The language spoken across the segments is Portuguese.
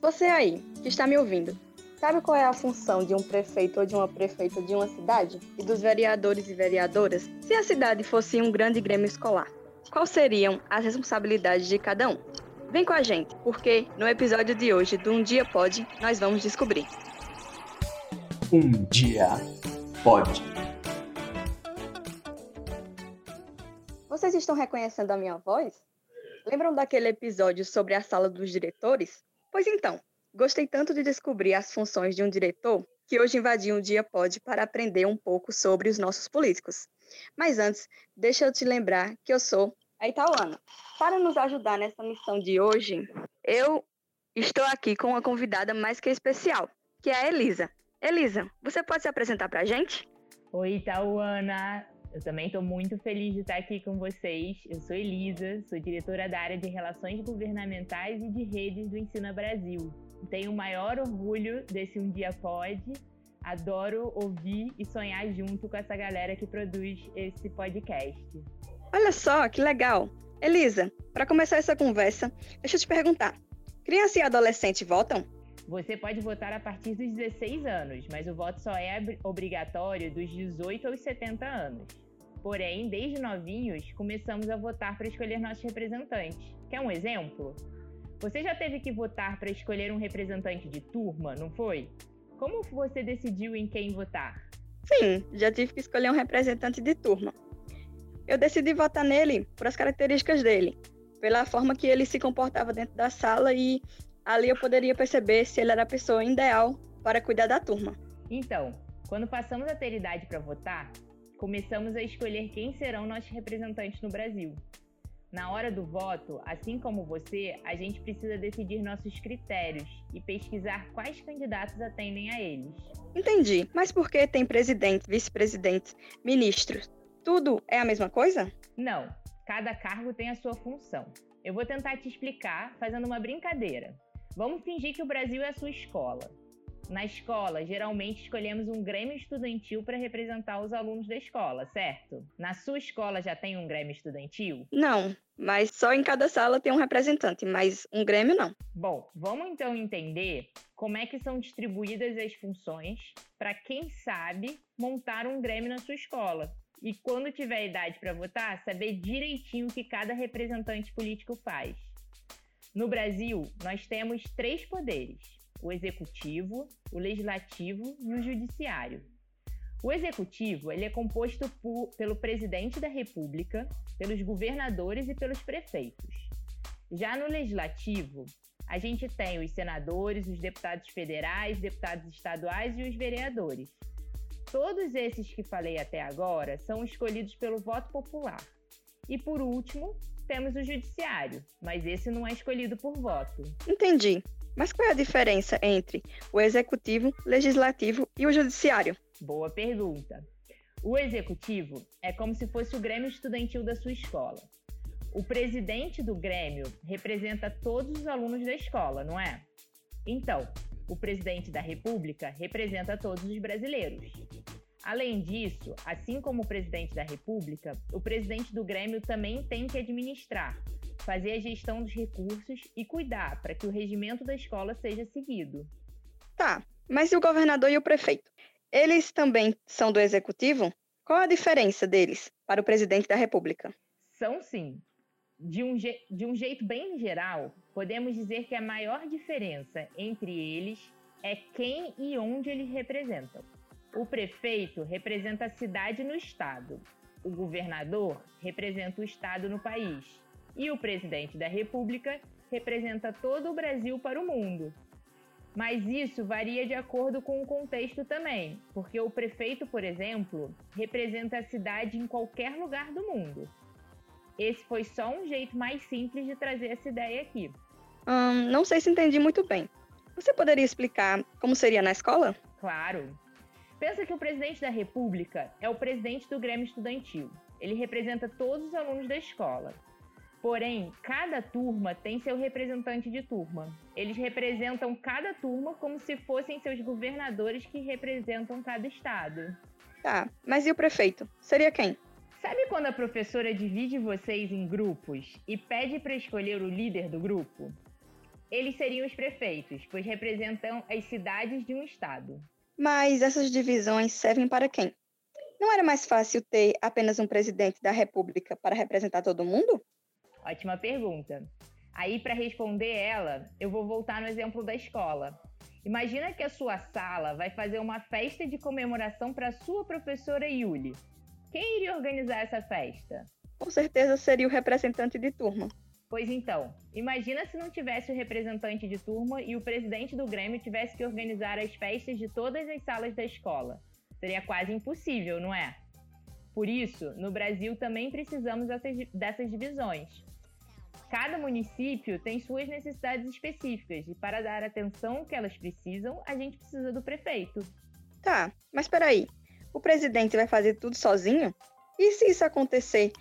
Você aí, que está me ouvindo, sabe qual é a função de um prefeito ou de uma prefeita de uma cidade? E dos vereadores e vereadoras? Se a cidade fosse um grande grêmio escolar, quais seriam as responsabilidades de cada um? Vem com a gente, porque no episódio de hoje do Um Dia Pode, nós vamos descobrir. Um Dia Pode. Vocês estão reconhecendo a minha voz? Lembram daquele episódio sobre a sala dos diretores? Pois então, gostei tanto de descobrir as funções de um diretor que hoje invadi um dia pode para aprender um pouco sobre os nossos políticos. Mas antes, deixa eu te lembrar que eu sou a Itauana. Para nos ajudar nessa missão de hoje, eu estou aqui com uma convidada mais que especial, que é a Elisa. Elisa, você pode se apresentar para a gente? Oi, Itauana! Eu também estou muito feliz de estar aqui com vocês. Eu sou Elisa, sou diretora da área de Relações Governamentais e de Redes do Ensina Brasil. Tenho o maior orgulho desse Um Dia Pode. Adoro ouvir e sonhar junto com essa galera que produz esse podcast. Olha só, que legal! Elisa, para começar essa conversa, deixa eu te perguntar: criança e adolescente votam? Você pode votar a partir dos 16 anos, mas o voto só é obrigatório dos 18 aos 70 anos. Porém, desde novinhos, começamos a votar para escolher nossos representantes. Quer um exemplo? Você já teve que votar para escolher um representante de turma, não foi? Como você decidiu em quem votar? Sim, já tive que escolher um representante de turma. Eu decidi votar nele por as características dele, pela forma que ele se comportava dentro da sala e ali eu poderia perceber se ele era a pessoa ideal para cuidar da turma. Então, quando passamos a ter idade para votar, começamos a escolher quem serão nossos representantes no Brasil. Na hora do voto, assim como você, a gente precisa decidir nossos critérios e pesquisar quais candidatos atendem a eles. Entendi, mas por que tem presidente, vice-presidente, ministros? Tudo é a mesma coisa? Não, cada cargo tem a sua função. Eu vou tentar te explicar fazendo uma brincadeira. Vamos fingir que o Brasil é a sua escola. Na escola, geralmente escolhemos um grêmio estudantil para representar os alunos da escola, certo? Na sua escola já tem um grêmio estudantil? Não, mas só em cada sala tem um representante, mas um grêmio não. Bom, vamos então entender como é que são distribuídas as funções para quem sabe montar um grêmio na sua escola. E quando tiver idade para votar, saber direitinho o que cada representante político faz. No Brasil, nós temos três poderes: o executivo, o legislativo e o judiciário. O executivo ele é composto por, pelo presidente da República, pelos governadores e pelos prefeitos. Já no legislativo, a gente tem os senadores, os deputados federais, deputados estaduais e os vereadores. Todos esses que falei até agora são escolhidos pelo voto popular. E por último, temos o judiciário, mas esse não é escolhido por voto. Entendi. Mas qual é a diferença entre o executivo, legislativo e o judiciário? Boa pergunta. O executivo é como se fosse o grêmio estudantil da sua escola. O presidente do grêmio representa todos os alunos da escola, não é? Então, o presidente da República representa todos os brasileiros. Além disso, assim como o presidente da República, o presidente do Grêmio também tem que administrar, fazer a gestão dos recursos e cuidar para que o regimento da escola seja seguido. Tá, mas e o governador e o prefeito? Eles também são do executivo? Qual a diferença deles para o presidente da República? São sim. De um, de um jeito bem geral, podemos dizer que a maior diferença entre eles é quem e onde eles representam. O prefeito representa a cidade no estado, o governador representa o estado no país e o presidente da república representa todo o Brasil para o mundo. Mas isso varia de acordo com o contexto também, porque o prefeito, por exemplo, representa a cidade em qualquer lugar do mundo. Esse foi só um jeito mais simples de trazer essa ideia aqui. Hum, não sei se entendi muito bem. Você poderia explicar como seria na escola? Claro. Pensa que o presidente da República é o presidente do Grêmio Estudantil. Ele representa todos os alunos da escola. Porém, cada turma tem seu representante de turma. Eles representam cada turma como se fossem seus governadores que representam cada estado. Tá, mas e o prefeito? Seria quem? Sabe quando a professora divide vocês em grupos e pede para escolher o líder do grupo? Eles seriam os prefeitos, pois representam as cidades de um estado. Mas essas divisões servem para quem? Não era mais fácil ter apenas um presidente da República para representar todo mundo? Ótima pergunta. Aí, para responder ela, eu vou voltar no exemplo da escola. Imagina que a sua sala vai fazer uma festa de comemoração para sua professora Yuli. Quem iria organizar essa festa? Com certeza seria o representante de turma. Pois então, imagina se não tivesse o representante de turma e o presidente do Grêmio tivesse que organizar as festas de todas as salas da escola. Seria quase impossível, não é? Por isso, no Brasil também precisamos dessas divisões. Cada município tem suas necessidades específicas e para dar atenção que elas precisam, a gente precisa do prefeito. Tá, mas peraí. O presidente vai fazer tudo sozinho? E se isso acontecer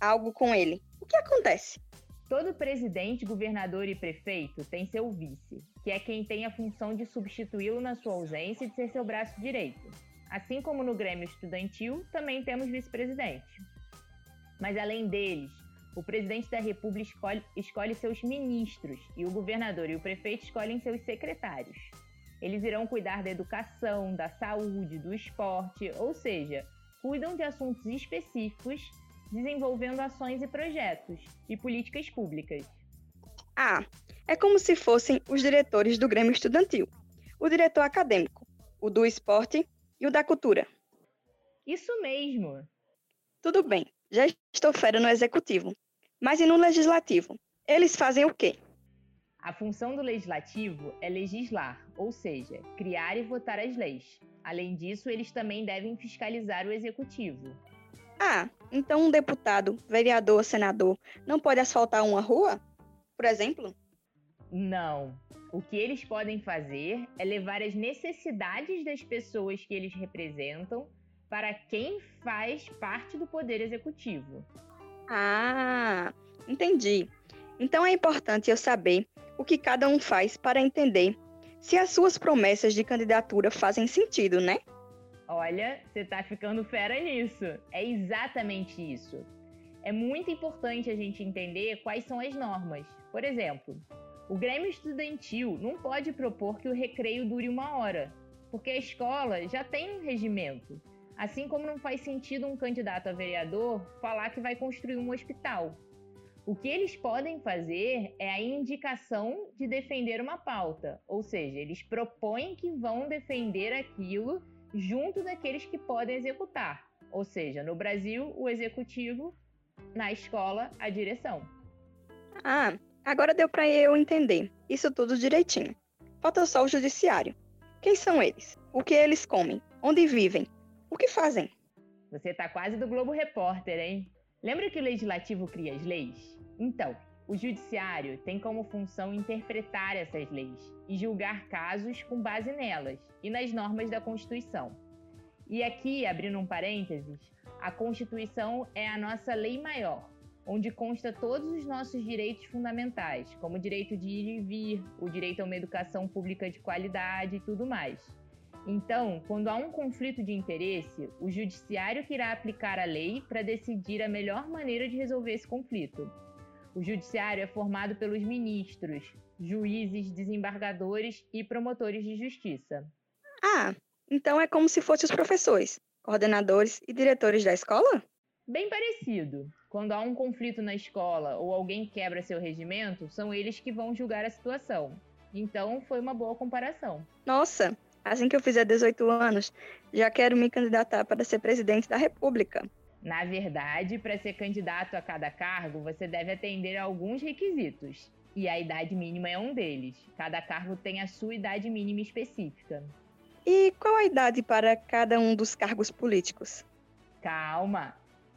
algo com ele? O que acontece? Todo presidente, governador e prefeito tem seu vice, que é quem tem a função de substituí-lo na sua ausência e de ser seu braço direito. Assim como no Grêmio Estudantil, também temos vice-presidente. Mas além deles, o presidente da República escolhe, escolhe seus ministros e o governador e o prefeito escolhem seus secretários. Eles irão cuidar da educação, da saúde, do esporte, ou seja, cuidam de assuntos específicos, desenvolvendo ações e projetos e políticas públicas. Ah, é como se fossem os diretores do Grêmio Estudantil, o diretor acadêmico, o do esporte e o da cultura. Isso mesmo. Tudo bem, já estou fera no executivo. Mas e no legislativo? Eles fazem o quê? A função do legislativo é legislar, ou seja, criar e votar as leis. Além disso, eles também devem fiscalizar o executivo. Ah, então um deputado, vereador, senador não pode asfaltar uma rua? Por exemplo? Não. O que eles podem fazer é levar as necessidades das pessoas que eles representam para quem faz parte do poder executivo. Ah, entendi. Então é importante eu saber o que cada um faz para entender se as suas promessas de candidatura fazem sentido, né? Olha, você tá ficando fera nisso. É exatamente isso. É muito importante a gente entender quais são as normas. Por exemplo, o Grêmio Estudantil não pode propor que o recreio dure uma hora, porque a escola já tem um regimento. Assim como não faz sentido um candidato a vereador falar que vai construir um hospital. O que eles podem fazer é a indicação de defender uma pauta, ou seja, eles propõem que vão defender aquilo junto daqueles que podem executar. Ou seja, no Brasil, o executivo, na escola, a direção. Ah, agora deu para eu entender isso tudo direitinho. Falta só o judiciário. Quem são eles? O que eles comem? Onde vivem? O que fazem? Você tá quase do Globo Repórter, hein? Lembra que o legislativo cria as leis? Então, o judiciário tem como função interpretar essas leis e julgar casos com base nelas e nas normas da Constituição. E aqui, abrindo um parênteses, a Constituição é a nossa lei maior, onde consta todos os nossos direitos fundamentais, como o direito de ir e vir, o direito a uma educação pública de qualidade e tudo mais. Então, quando há um conflito de interesse, o judiciário que irá aplicar a lei para decidir a melhor maneira de resolver esse conflito. O judiciário é formado pelos ministros, juízes, desembargadores e promotores de justiça. Ah, então é como se fossem os professores, coordenadores e diretores da escola? Bem parecido. Quando há um conflito na escola ou alguém quebra seu regimento, são eles que vão julgar a situação. Então, foi uma boa comparação. Nossa, Assim que eu fizer 18 anos, já quero me candidatar para ser presidente da República. Na verdade, para ser candidato a cada cargo, você deve atender a alguns requisitos. E a idade mínima é um deles. Cada cargo tem a sua idade mínima específica. E qual a idade para cada um dos cargos políticos? Calma!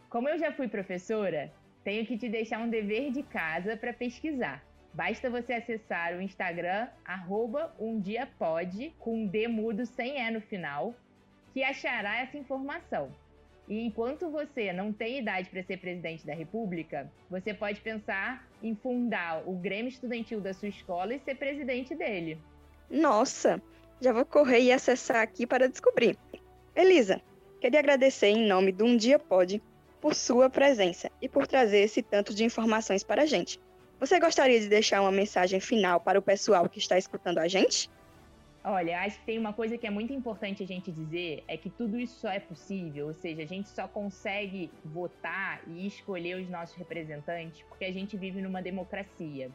Como eu já fui professora, tenho que te deixar um dever de casa para pesquisar. Basta você acessar o Instagram, arroba umdiapod, com D mudo sem E no final, que achará essa informação. E enquanto você não tem idade para ser presidente da República, você pode pensar em fundar o Grêmio Estudantil da sua escola e ser presidente dele. Nossa, já vou correr e acessar aqui para descobrir. Elisa, queria agradecer em nome do Um Dia Pode por sua presença e por trazer esse tanto de informações para a gente. Você gostaria de deixar uma mensagem final para o pessoal que está escutando a gente? Olha, acho que tem uma coisa que é muito importante a gente dizer, é que tudo isso só é possível, ou seja, a gente só consegue votar e escolher os nossos representantes porque a gente vive numa democracia.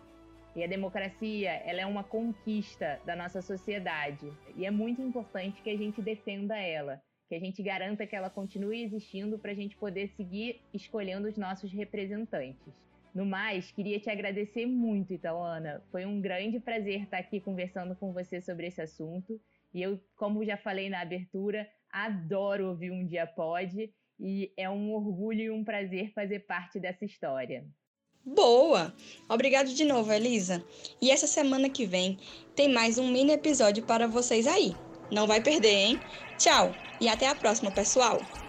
E a democracia, ela é uma conquista da nossa sociedade, e é muito importante que a gente defenda ela, que a gente garanta que ela continue existindo para a gente poder seguir escolhendo os nossos representantes. No mais, queria te agradecer muito, Itaúana. Foi um grande prazer estar aqui conversando com você sobre esse assunto. E eu, como já falei na abertura, adoro ouvir Um Dia Pode e é um orgulho e um prazer fazer parte dessa história. Boa! Obrigado de novo, Elisa. E essa semana que vem tem mais um mini episódio para vocês aí. Não vai perder, hein? Tchau e até a próxima, pessoal!